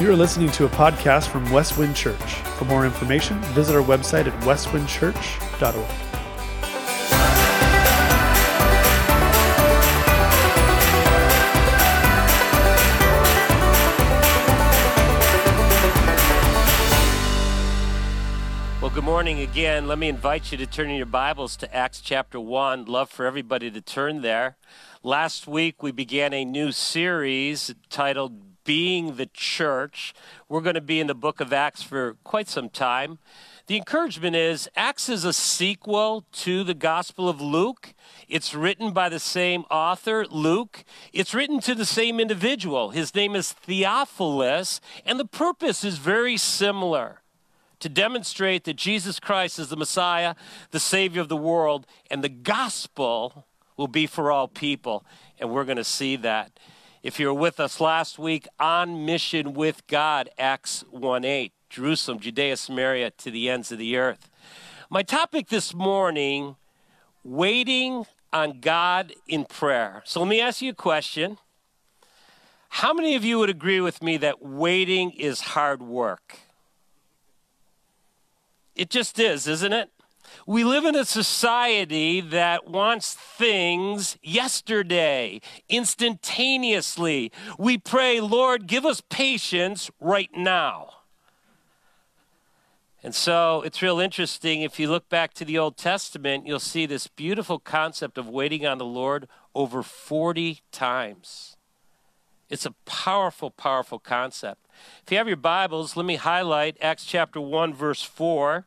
You are listening to a podcast from Westwind Church. For more information, visit our website at westwindchurch.org. Well, good morning again. Let me invite you to turn in your Bibles to Acts chapter 1. Love for everybody to turn there. Last week, we began a new series titled being the church. We're going to be in the book of Acts for quite some time. The encouragement is Acts is a sequel to the Gospel of Luke. It's written by the same author, Luke. It's written to the same individual. His name is Theophilus, and the purpose is very similar to demonstrate that Jesus Christ is the Messiah, the Savior of the world, and the gospel will be for all people. And we're going to see that. If you were with us last week on mission with God, Acts 1 8, Jerusalem, Judea, Samaria, to the ends of the earth. My topic this morning waiting on God in prayer. So let me ask you a question. How many of you would agree with me that waiting is hard work? It just is, isn't it? We live in a society that wants things yesterday, instantaneously. We pray, Lord, give us patience right now. And so it's real interesting. If you look back to the Old Testament, you'll see this beautiful concept of waiting on the Lord over 40 times. It's a powerful, powerful concept. If you have your Bibles, let me highlight Acts chapter 1, verse 4.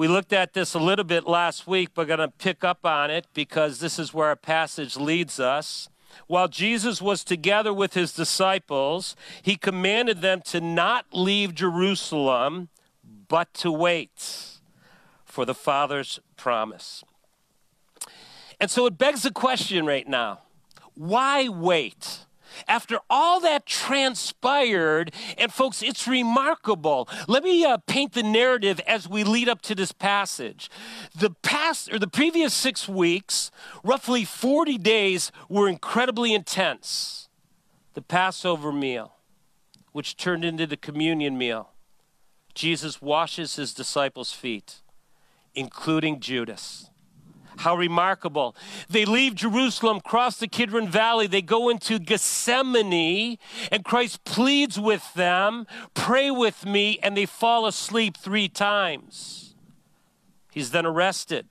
We looked at this a little bit last week, but going to pick up on it because this is where our passage leads us. While Jesus was together with his disciples, he commanded them to not leave Jerusalem, but to wait for the Father's promise. And so it begs the question right now why wait? After all that transpired, and folks, it's remarkable. Let me uh, paint the narrative as we lead up to this passage. The past or the previous six weeks, roughly 40 days, were incredibly intense. The Passover meal, which turned into the communion meal, Jesus washes his disciples' feet, including Judas. How remarkable. They leave Jerusalem, cross the Kidron Valley, they go into Gethsemane, and Christ pleads with them, Pray with me, and they fall asleep three times. He's then arrested.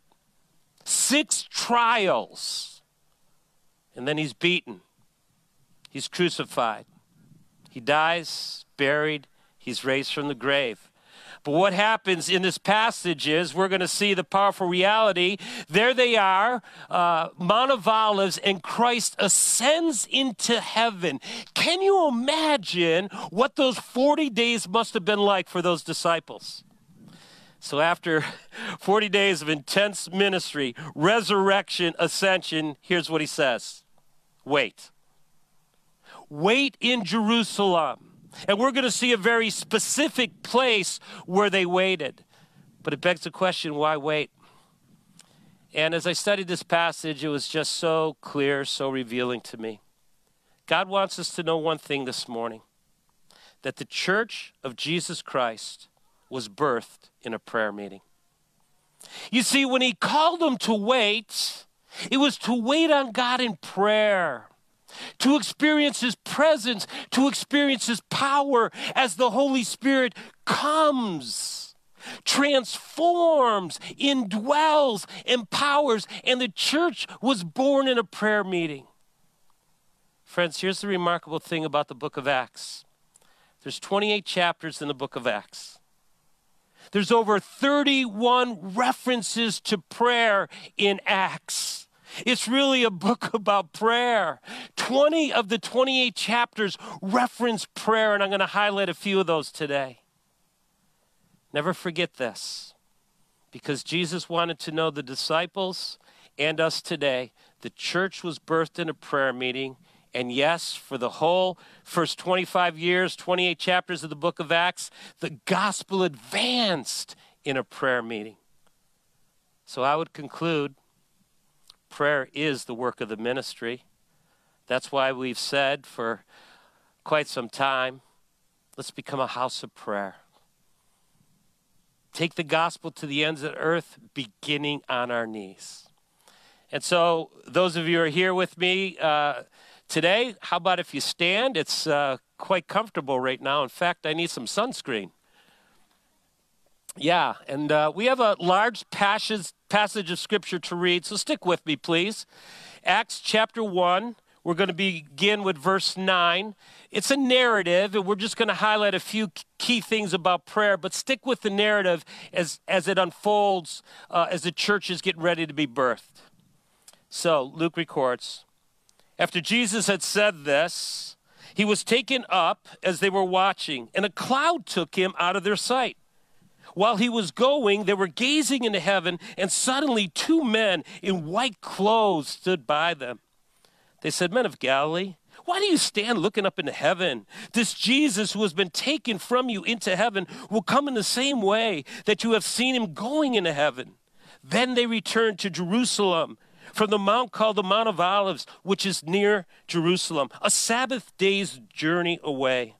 Six trials, and then he's beaten. He's crucified. He dies, buried, he's raised from the grave. But what happens in this passage is we're going to see the powerful reality. There they are, uh, Mount of Olives, and Christ ascends into heaven. Can you imagine what those 40 days must have been like for those disciples? So, after 40 days of intense ministry, resurrection, ascension, here's what he says Wait. Wait in Jerusalem and we're going to see a very specific place where they waited. But it begs the question why wait? And as I studied this passage, it was just so clear, so revealing to me. God wants us to know one thing this morning that the church of Jesus Christ was birthed in a prayer meeting. You see, when he called them to wait, it was to wait on God in prayer to experience His presence, to experience His power as the Holy Spirit comes, transforms, indwells, empowers. And the church was born in a prayer meeting. Friends, here's the remarkable thing about the book of Acts there's 28 chapters in the book of Acts. There's over 31 references to prayer in Acts. It's really a book about prayer. 20 of the 28 chapters reference prayer, and I'm going to highlight a few of those today. Never forget this because Jesus wanted to know the disciples and us today. The church was birthed in a prayer meeting. And yes, for the whole first 25 years, 28 chapters of the book of Acts, the gospel advanced in a prayer meeting. So I would conclude prayer is the work of the ministry. That's why we've said for quite some time let's become a house of prayer. Take the gospel to the ends of the earth, beginning on our knees. And so, those of you who are here with me uh, today, how about if you stand? It's uh, quite comfortable right now. In fact, I need some sunscreen. Yeah, and uh, we have a large passage, passage of scripture to read, so stick with me, please. Acts chapter 1, we're going to begin with verse 9. It's a narrative, and we're just going to highlight a few key things about prayer, but stick with the narrative as, as it unfolds uh, as the church is getting ready to be birthed. So, Luke records After Jesus had said this, he was taken up as they were watching, and a cloud took him out of their sight. While he was going, they were gazing into heaven, and suddenly two men in white clothes stood by them. They said, Men of Galilee, why do you stand looking up into heaven? This Jesus who has been taken from you into heaven will come in the same way that you have seen him going into heaven. Then they returned to Jerusalem from the mount called the Mount of Olives, which is near Jerusalem, a Sabbath day's journey away.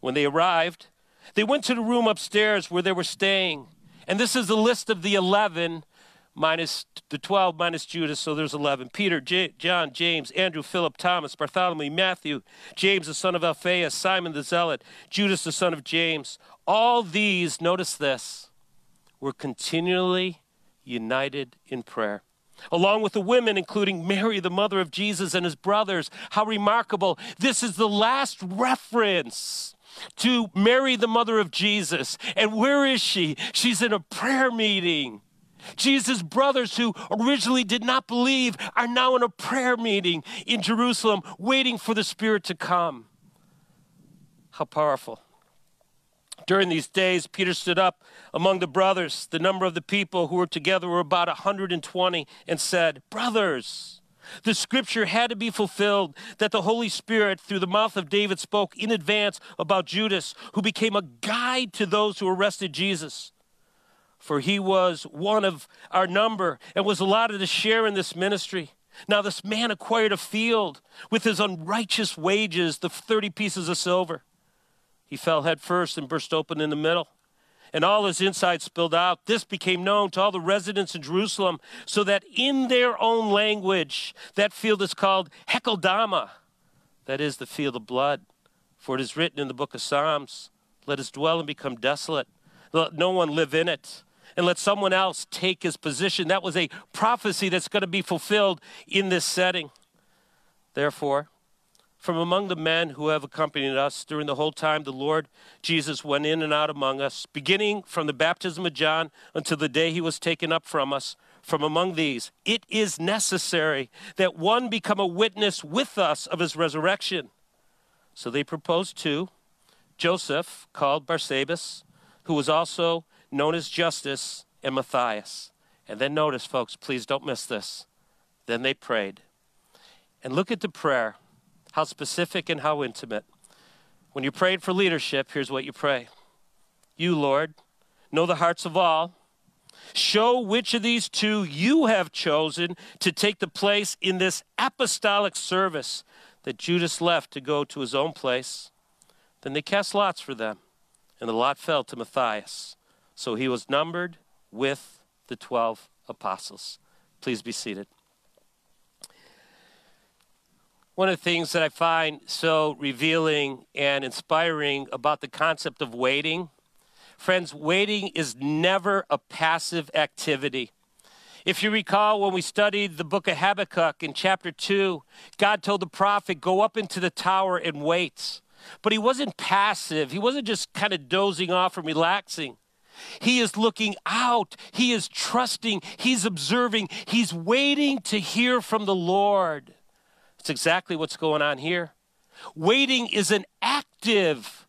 When they arrived, they went to the room upstairs where they were staying. And this is the list of the 11 minus the 12 minus Judas, so there's 11. Peter, J- John, James, Andrew, Philip, Thomas, Bartholomew, Matthew, James, the son of Alphaeus, Simon the Zealot, Judas, the son of James. All these, notice this, were continually united in prayer. Along with the women, including Mary, the mother of Jesus, and his brothers. How remarkable. This is the last reference to Mary, the mother of Jesus. And where is she? She's in a prayer meeting. Jesus' brothers, who originally did not believe, are now in a prayer meeting in Jerusalem, waiting for the Spirit to come. How powerful. During these days, Peter stood up among the brothers. The number of the people who were together were about 120 and said, Brothers, the scripture had to be fulfilled that the Holy Spirit, through the mouth of David, spoke in advance about Judas, who became a guide to those who arrested Jesus for he was one of our number and was allotted to share in this ministry. Now, this man acquired a field with his unrighteous wages, the 30 pieces of silver. He fell headfirst and burst open in the middle, and all his insides spilled out. This became known to all the residents in Jerusalem, so that in their own language, that field is called Hakeldama, that is, the field of blood. For it is written in the book of Psalms, Let us dwell and become desolate, let no one live in it and let someone else take his position. That was a prophecy that's going to be fulfilled in this setting. Therefore, from among the men who have accompanied us during the whole time the Lord Jesus went in and out among us, beginning from the baptism of John until the day he was taken up from us. From among these, it is necessary that one become a witness with us of his resurrection. So they proposed two Joseph, called Barsabbas, who was also known as Justus and Matthias. And then notice, folks, please don't miss this. Then they prayed. And look at the prayer, how specific and how intimate. When you prayed for leadership, here's what you pray You, Lord, know the hearts of all. Show which of these two you have chosen to take the place in this apostolic service that Judas left to go to his own place. Then they cast lots for them, and the lot fell to Matthias. So he was numbered with the 12 apostles. Please be seated. One of the things that I find so revealing and inspiring about the concept of waiting, friends, waiting is never a passive activity. If you recall, when we studied the book of Habakkuk in chapter 2, God told the prophet, Go up into the tower and wait. But he wasn't passive, he wasn't just kind of dozing off and relaxing. He is looking out. He is trusting. He's observing. He's waiting to hear from the Lord. That's exactly what's going on here. Waiting is an active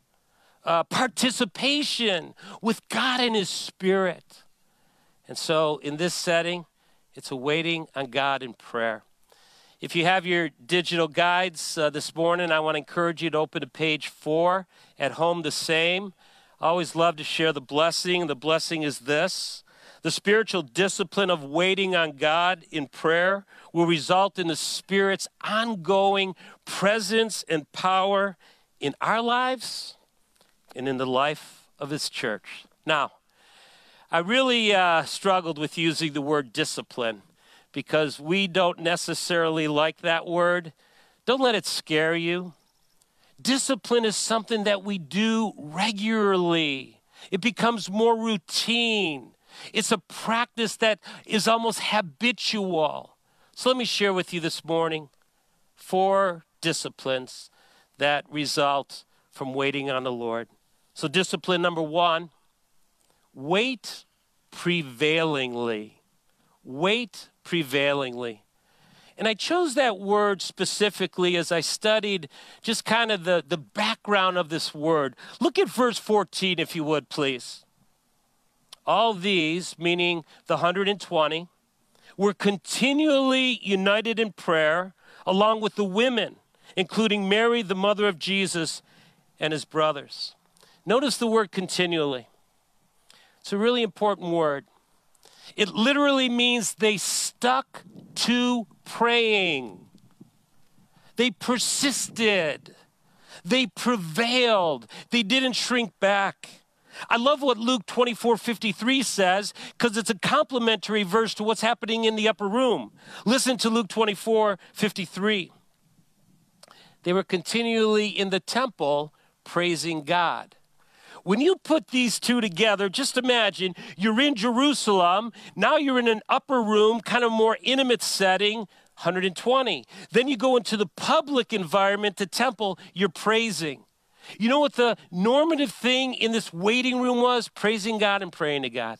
uh, participation with God and His Spirit. And so, in this setting, it's a waiting on God in prayer. If you have your digital guides uh, this morning, I want to encourage you to open to page four. At home, the same. I always love to share the blessing. The blessing is this the spiritual discipline of waiting on God in prayer will result in the Spirit's ongoing presence and power in our lives and in the life of his church. Now, I really uh, struggled with using the word discipline because we don't necessarily like that word. Don't let it scare you. Discipline is something that we do regularly, it becomes more routine. It's a practice that is almost habitual. So let me share with you this morning four disciplines that result from waiting on the Lord. So, discipline number one wait prevailingly. Wait prevailingly. And I chose that word specifically as I studied just kind of the, the background of this word. Look at verse 14, if you would, please. All these, meaning the 120, were continually united in prayer, along with the women, including Mary, the mother of Jesus, and his brothers. Notice the word continually. It's a really important word. It literally means they stuck to praying. They persisted. They prevailed. They didn't shrink back. I love what Luke 24 53 says because it's a complementary verse to what's happening in the upper room. Listen to Luke 24 53. They were continually in the temple praising God. When you put these two together, just imagine you're in Jerusalem. Now you're in an upper room, kind of more intimate setting, 120. Then you go into the public environment, the temple, you're praising. You know what the normative thing in this waiting room was? Praising God and praying to God.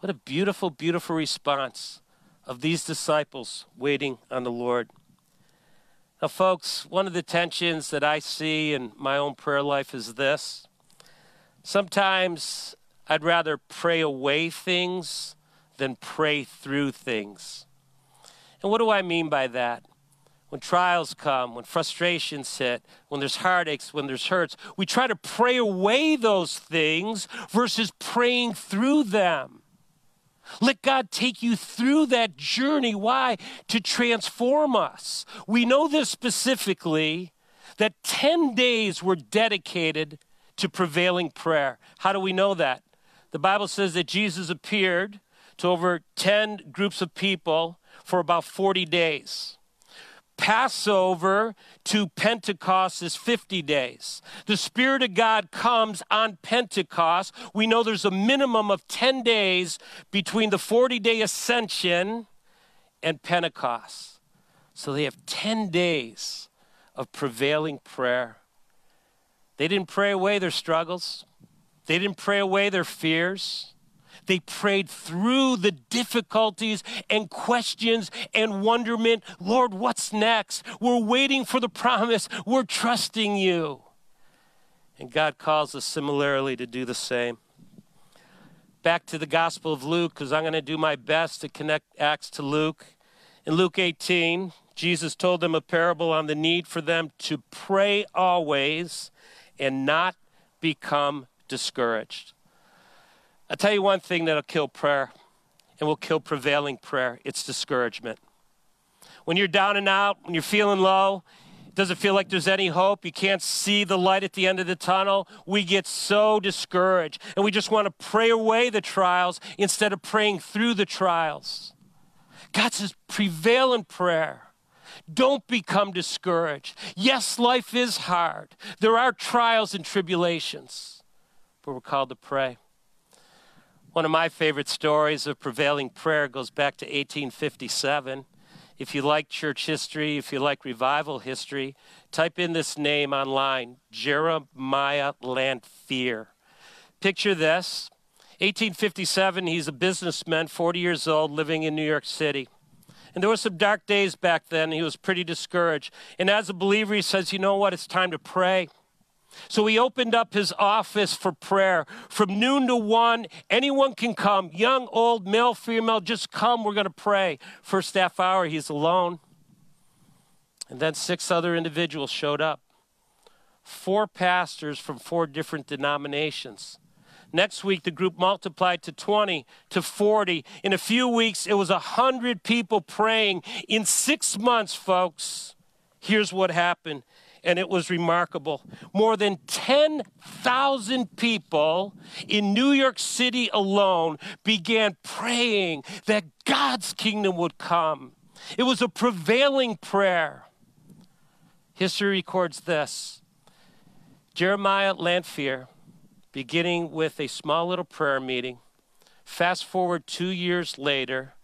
What a beautiful, beautiful response of these disciples waiting on the Lord. Now, folks, one of the tensions that I see in my own prayer life is this Sometimes I'd rather pray away things than pray through things. And what do I mean by that? When trials come, when frustrations hit, when there's heartaches, when there's hurts, we try to pray away those things versus praying through them. Let God take you through that journey. Why? To transform us. We know this specifically that 10 days were dedicated to prevailing prayer. How do we know that? The Bible says that Jesus appeared to over 10 groups of people for about 40 days. Passover to Pentecost is 50 days. The Spirit of God comes on Pentecost. We know there's a minimum of 10 days between the 40 day ascension and Pentecost. So they have 10 days of prevailing prayer. They didn't pray away their struggles, they didn't pray away their fears. They prayed through the difficulties and questions and wonderment. Lord, what's next? We're waiting for the promise. We're trusting you. And God calls us similarly to do the same. Back to the Gospel of Luke, because I'm going to do my best to connect Acts to Luke. In Luke 18, Jesus told them a parable on the need for them to pray always and not become discouraged. I'll tell you one thing that'll kill prayer and will kill prevailing prayer it's discouragement. When you're down and out, when you're feeling low, it doesn't feel like there's any hope, you can't see the light at the end of the tunnel, we get so discouraged. And we just want to pray away the trials instead of praying through the trials. God says, prevail in prayer. Don't become discouraged. Yes, life is hard. There are trials and tribulations, but we're called to pray. One of my favorite stories of prevailing prayer goes back to 1857. If you like church history, if you like revival history, type in this name online Jeremiah Lanphier. Picture this 1857, he's a businessman, 40 years old, living in New York City. And there were some dark days back then. He was pretty discouraged. And as a believer, he says, You know what? It's time to pray. So he opened up his office for prayer. From noon to one, anyone can come young, old, male, female, just come. We're going to pray. First half hour, he's alone. And then six other individuals showed up. Four pastors from four different denominations. Next week, the group multiplied to 20, to 40. In a few weeks, it was 100 people praying. In six months, folks, here's what happened and it was remarkable. More than 10,000 people in New York City alone began praying that God's kingdom would come. It was a prevailing prayer. History records this Jeremiah Lanphier, beginning with a small little prayer meeting, fast forward two years later,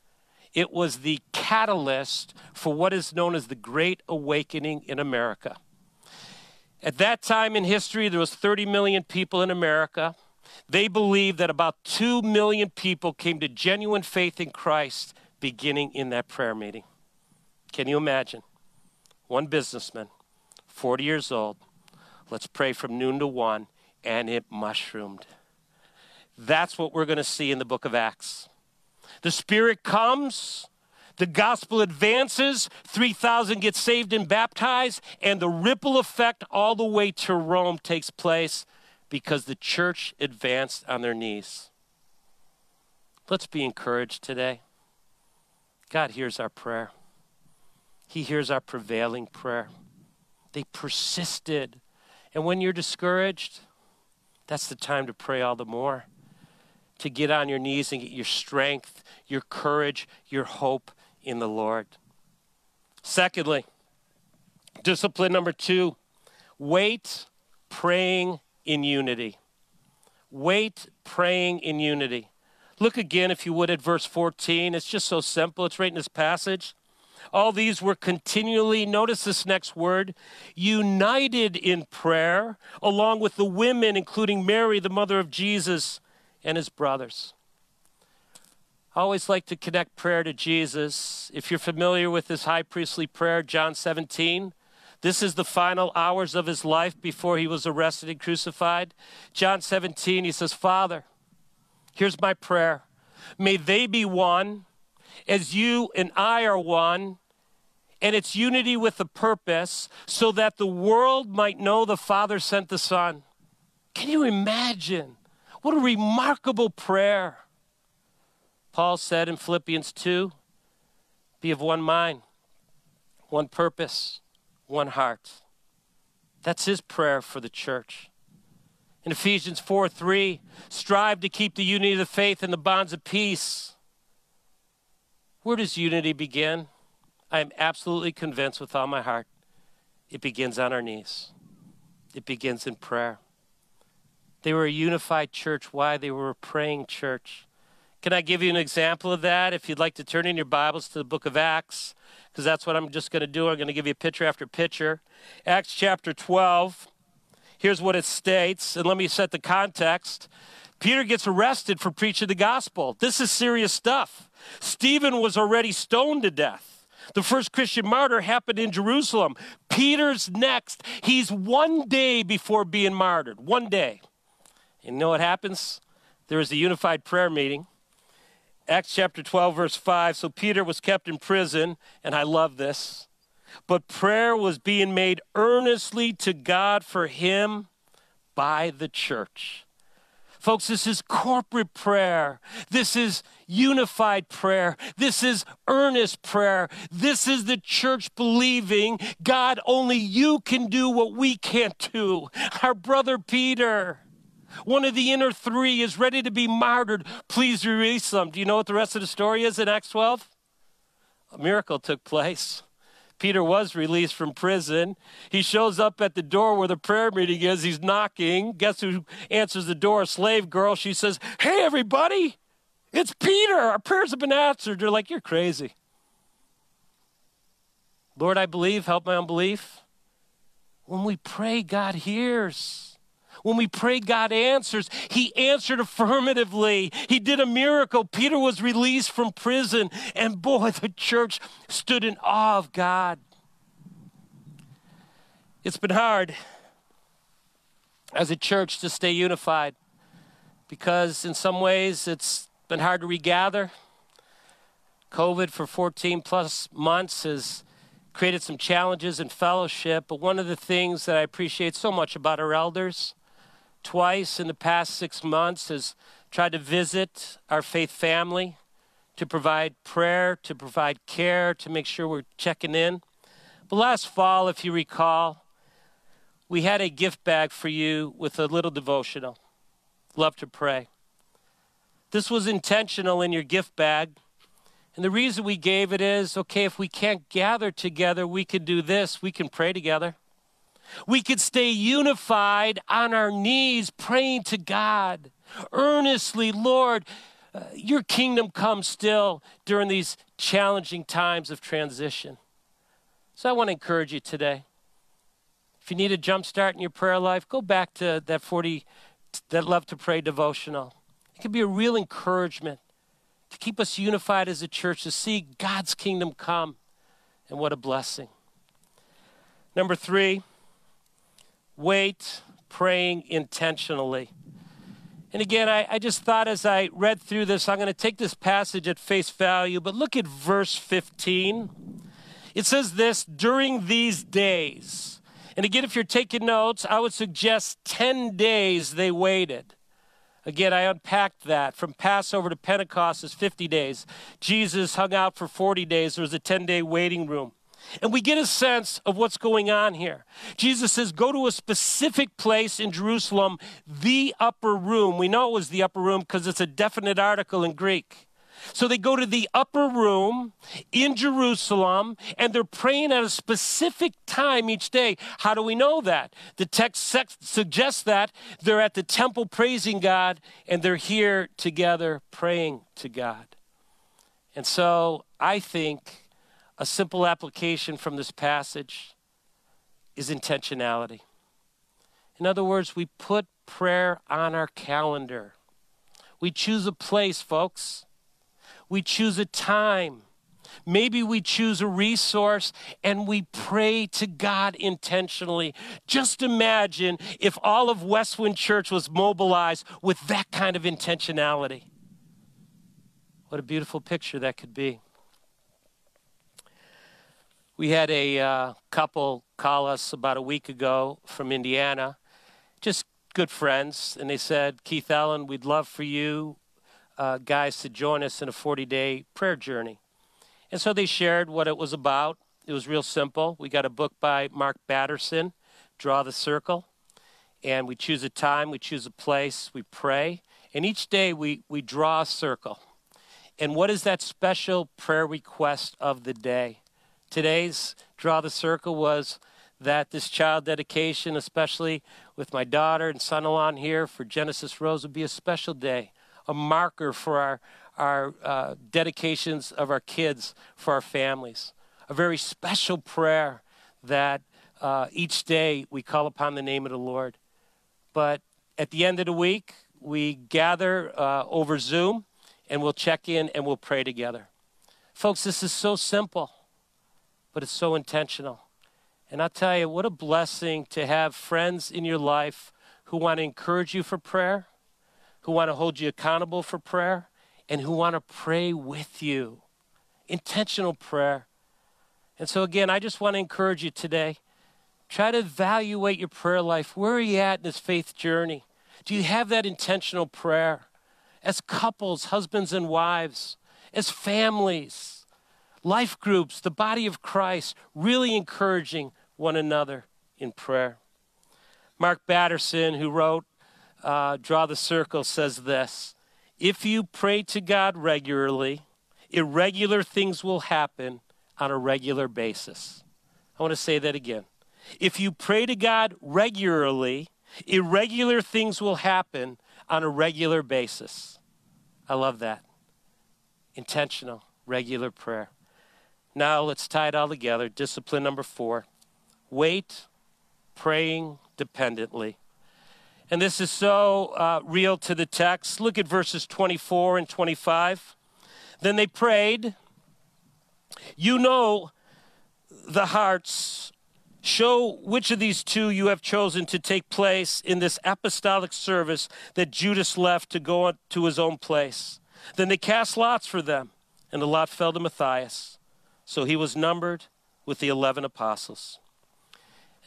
it was the catalyst for what is known as the Great Awakening in America. At that time in history, there was 30 million people in America. They believed that about 2 million people came to genuine faith in Christ beginning in that prayer meeting. Can you imagine? One businessman, 40 years old, let's pray from noon to 1, and it mushroomed. That's what we're going to see in the book of Acts. The Spirit comes, the gospel advances, 3,000 get saved and baptized, and the ripple effect all the way to Rome takes place because the church advanced on their knees. Let's be encouraged today. God hears our prayer, He hears our prevailing prayer. They persisted. And when you're discouraged, that's the time to pray all the more. To get on your knees and get your strength, your courage, your hope, in the Lord. Secondly, discipline number two wait praying in unity. Wait praying in unity. Look again, if you would, at verse 14. It's just so simple. It's right in this passage. All these were continually, notice this next word, united in prayer, along with the women, including Mary, the mother of Jesus, and his brothers. I always like to connect prayer to Jesus. If you're familiar with this high priestly prayer, John 17, this is the final hours of his life before he was arrested and crucified. John 17, he says, Father, here's my prayer. May they be one as you and I are one, and it's unity with a purpose so that the world might know the Father sent the Son. Can you imagine? What a remarkable prayer. Paul said in Philippians 2 be of one mind, one purpose, one heart. That's his prayer for the church. In Ephesians 4 3, strive to keep the unity of the faith and the bonds of peace. Where does unity begin? I am absolutely convinced with all my heart it begins on our knees, it begins in prayer. They were a unified church. Why? They were a praying church. Can I give you an example of that? If you'd like to turn in your Bibles to the book of Acts, because that's what I'm just going to do. I'm going to give you picture after picture. Acts chapter 12. Here's what it states, and let me set the context. Peter gets arrested for preaching the gospel. This is serious stuff. Stephen was already stoned to death. The first Christian martyr happened in Jerusalem. Peter's next. He's one day before being martyred. One day. You know what happens? There is a unified prayer meeting. Acts chapter 12, verse 5. So Peter was kept in prison, and I love this. But prayer was being made earnestly to God for him by the church. Folks, this is corporate prayer. This is unified prayer. This is earnest prayer. This is the church believing God, only you can do what we can't do. Our brother Peter one of the inner three is ready to be martyred. Please release them. Do you know what the rest of the story is in Acts 12? A miracle took place. Peter was released from prison. He shows up at the door where the prayer meeting is. He's knocking. Guess who answers the door? A slave girl. She says, Hey, everybody, it's Peter. Our prayers have been answered. They're like, You're crazy. Lord, I believe. Help my unbelief. When we pray, God hears. When we pray, God answers. He answered affirmatively. He did a miracle. Peter was released from prison, and boy, the church stood in awe of God. It's been hard as a church to stay unified because, in some ways, it's been hard to regather. COVID for 14 plus months has created some challenges in fellowship, but one of the things that I appreciate so much about our elders twice in the past six months has tried to visit our faith family to provide prayer, to provide care, to make sure we're checking in. But last fall, if you recall, we had a gift bag for you with a little devotional. Love to pray. This was intentional in your gift bag. And the reason we gave it is okay, if we can't gather together, we can do this. We can pray together. We could stay unified on our knees, praying to God earnestly, Lord, uh, your kingdom come still during these challenging times of transition. So I want to encourage you today. If you need a jump start in your prayer life, go back to that 40 that love to pray devotional. It can be a real encouragement to keep us unified as a church to see God's kingdom come. And what a blessing. Number 3, wait praying intentionally. And again, I, I, just thought as I read through this, I'm going to take this passage at face value, but look at verse 15. It says this during these days. And again, if you're taking notes, I would suggest 10 days they waited. Again, I unpacked that. From Passover to Pentecost is 50 days. Jesus hung out for 40 days. There was a 10 day waiting room. And we get a sense of what's going on here. Jesus says, Go to a specific place in Jerusalem, the upper room. We know it was the upper room because it's a definite article in Greek. So they go to the upper room in Jerusalem and they're praying at a specific time each day. How do we know that? The text suggests that they're at the temple praising God and they're here together praying to God. And so I think a simple application from this passage is intentionality. In other words, we put prayer on our calendar. We choose a place, folks. We choose a time. Maybe we choose a resource and we pray to God intentionally. Just imagine if all of Westwind Church was mobilized with that kind of intentionality. What a beautiful picture that could be. We had a uh, couple call us about a week ago from Indiana, just good friends, and they said, Keith Allen, we'd love for you uh, guys to join us in a 40 day prayer journey. And so they shared what it was about. It was real simple. We got a book by Mark Batterson, Draw the Circle, and we choose a time, we choose a place, we pray, and each day we, we draw a circle. And what is that special prayer request of the day? Today's Draw the Circle was that this child dedication, especially with my daughter and son along here for Genesis Rose, would be a special day, a marker for our, our uh, dedications of our kids, for our families. A very special prayer that uh, each day we call upon the name of the Lord. But at the end of the week, we gather uh, over Zoom and we'll check in and we'll pray together. Folks, this is so simple but it's so intentional. And I'll tell you, what a blessing to have friends in your life who want to encourage you for prayer, who want to hold you accountable for prayer, and who want to pray with you. Intentional prayer. And so, again, I just want to encourage you today. Try to evaluate your prayer life. Where are you at in this faith journey? Do you have that intentional prayer? As couples, husbands and wives, as families, life groups, the body of Christ, really encouraging one another in prayer. Mark Batterson, who wrote uh, Draw the Circle, says this If you pray to God regularly, irregular things will happen on a regular basis. I want to say that again. If you pray to God regularly, irregular things will happen on a regular basis. I love that. Intentional, regular prayer. Now let's tie it all together. Discipline number four wait, praying dependently. And this is so uh, real to the text. Look at verses 24 and 25. Then they prayed, You know the hearts. Show which of these two you have chosen to take place in this apostolic service that Judas left to go to his own place. Then they cast lots for them, and the lot fell to Matthias. So he was numbered with the 11 apostles.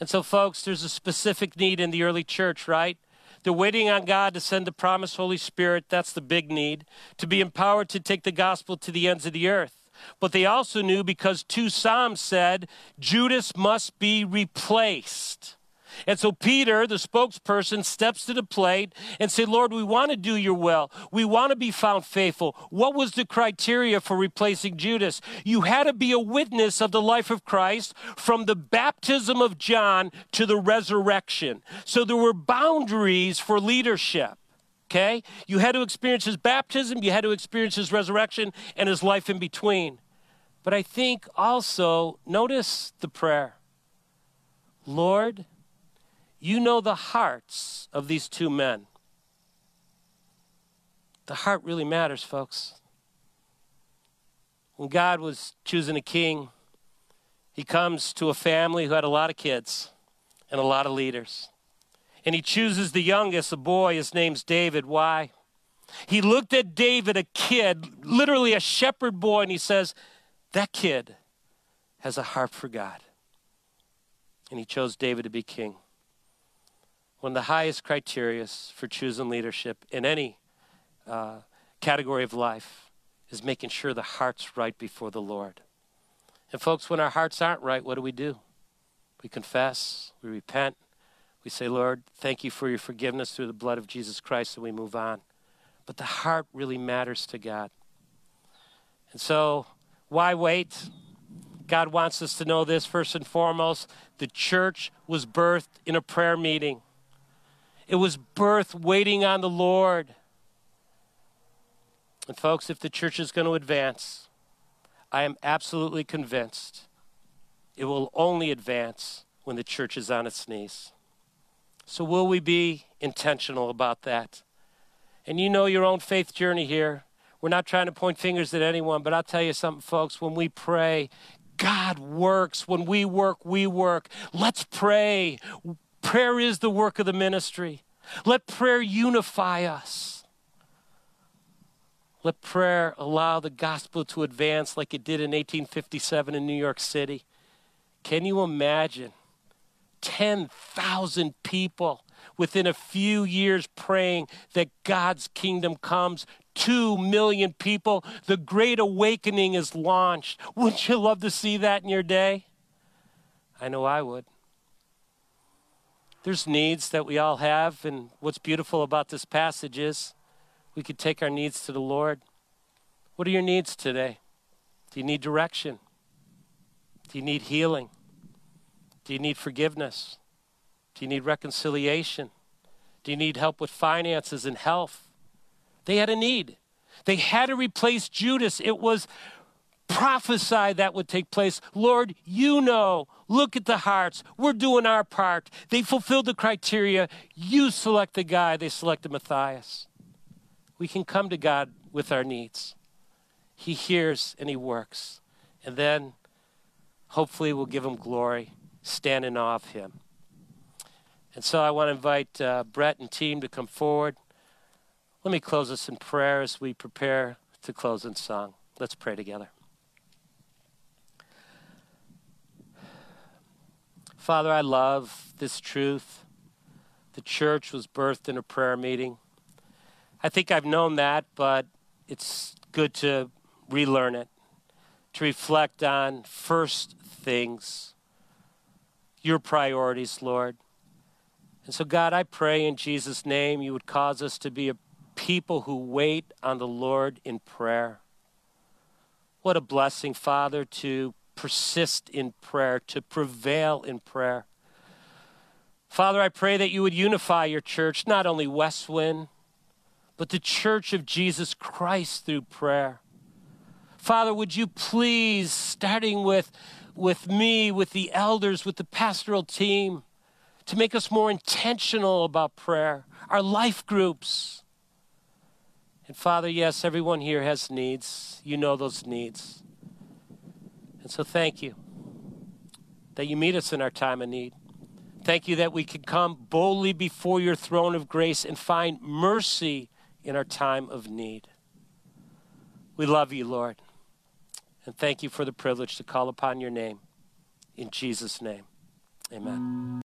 And so, folks, there's a specific need in the early church, right? They're waiting on God to send the promised Holy Spirit. That's the big need. To be empowered to take the gospel to the ends of the earth. But they also knew because two Psalms said Judas must be replaced. And so Peter, the spokesperson, steps to the plate and say, Lord, we want to do your will. We want to be found faithful. What was the criteria for replacing Judas? You had to be a witness of the life of Christ from the baptism of John to the resurrection. So there were boundaries for leadership. Okay? You had to experience his baptism, you had to experience his resurrection, and his life in between. But I think also, notice the prayer Lord, you know the hearts of these two men. The heart really matters, folks. When God was choosing a king, he comes to a family who had a lot of kids and a lot of leaders. And he chooses the youngest, a boy. His name's David. Why? He looked at David, a kid, literally a shepherd boy, and he says, That kid has a heart for God. And he chose David to be king. One of the highest criteria for choosing leadership in any uh, category of life is making sure the heart's right before the Lord. And, folks, when our hearts aren't right, what do we do? We confess, we repent, we say, Lord, thank you for your forgiveness through the blood of Jesus Christ, and we move on. But the heart really matters to God. And so, why wait? God wants us to know this first and foremost. The church was birthed in a prayer meeting, it was birth waiting on the Lord. And, folks, if the church is going to advance, I am absolutely convinced it will only advance when the church is on its knees. So, will we be intentional about that? And you know your own faith journey here. We're not trying to point fingers at anyone, but I'll tell you something, folks. When we pray, God works. When we work, we work. Let's pray. Prayer is the work of the ministry. Let prayer unify us. Let prayer allow the gospel to advance like it did in 1857 in New York City. Can you imagine 10,000 people within a few years praying that God's kingdom comes. Two million people. The Great Awakening is launched. Wouldn't you love to see that in your day? I know I would. There's needs that we all have, and what's beautiful about this passage is we could take our needs to the Lord. What are your needs today? Do you need direction? Do you need healing? Do you need forgiveness? Do you need reconciliation? Do you need help with finances and health? They had a need. They had to replace Judas. It was prophesied that would take place. Lord, you know. Look at the hearts. We're doing our part. They fulfilled the criteria. You select the guy, they selected Matthias. We can come to God with our needs. He hears and He works. And then hopefully we'll give Him glory stand in awe of him. And so I want to invite uh, Brett and team to come forward. Let me close us in prayer as we prepare to close in song. Let's pray together. Father, I love this truth. The church was birthed in a prayer meeting. I think I've known that, but it's good to relearn it, to reflect on first things your priorities, Lord. And so, God, I pray in Jesus' name you would cause us to be a people who wait on the Lord in prayer. What a blessing, Father, to persist in prayer, to prevail in prayer. Father, I pray that you would unify your church, not only Westwind, but the church of Jesus Christ through prayer. Father, would you please, starting with with me, with the elders, with the pastoral team, to make us more intentional about prayer, our life groups. And Father, yes, everyone here has needs. You know those needs. And so thank you that you meet us in our time of need. Thank you that we can come boldly before your throne of grace and find mercy in our time of need. We love you, Lord. And thank you for the privilege to call upon your name. In Jesus' name, amen.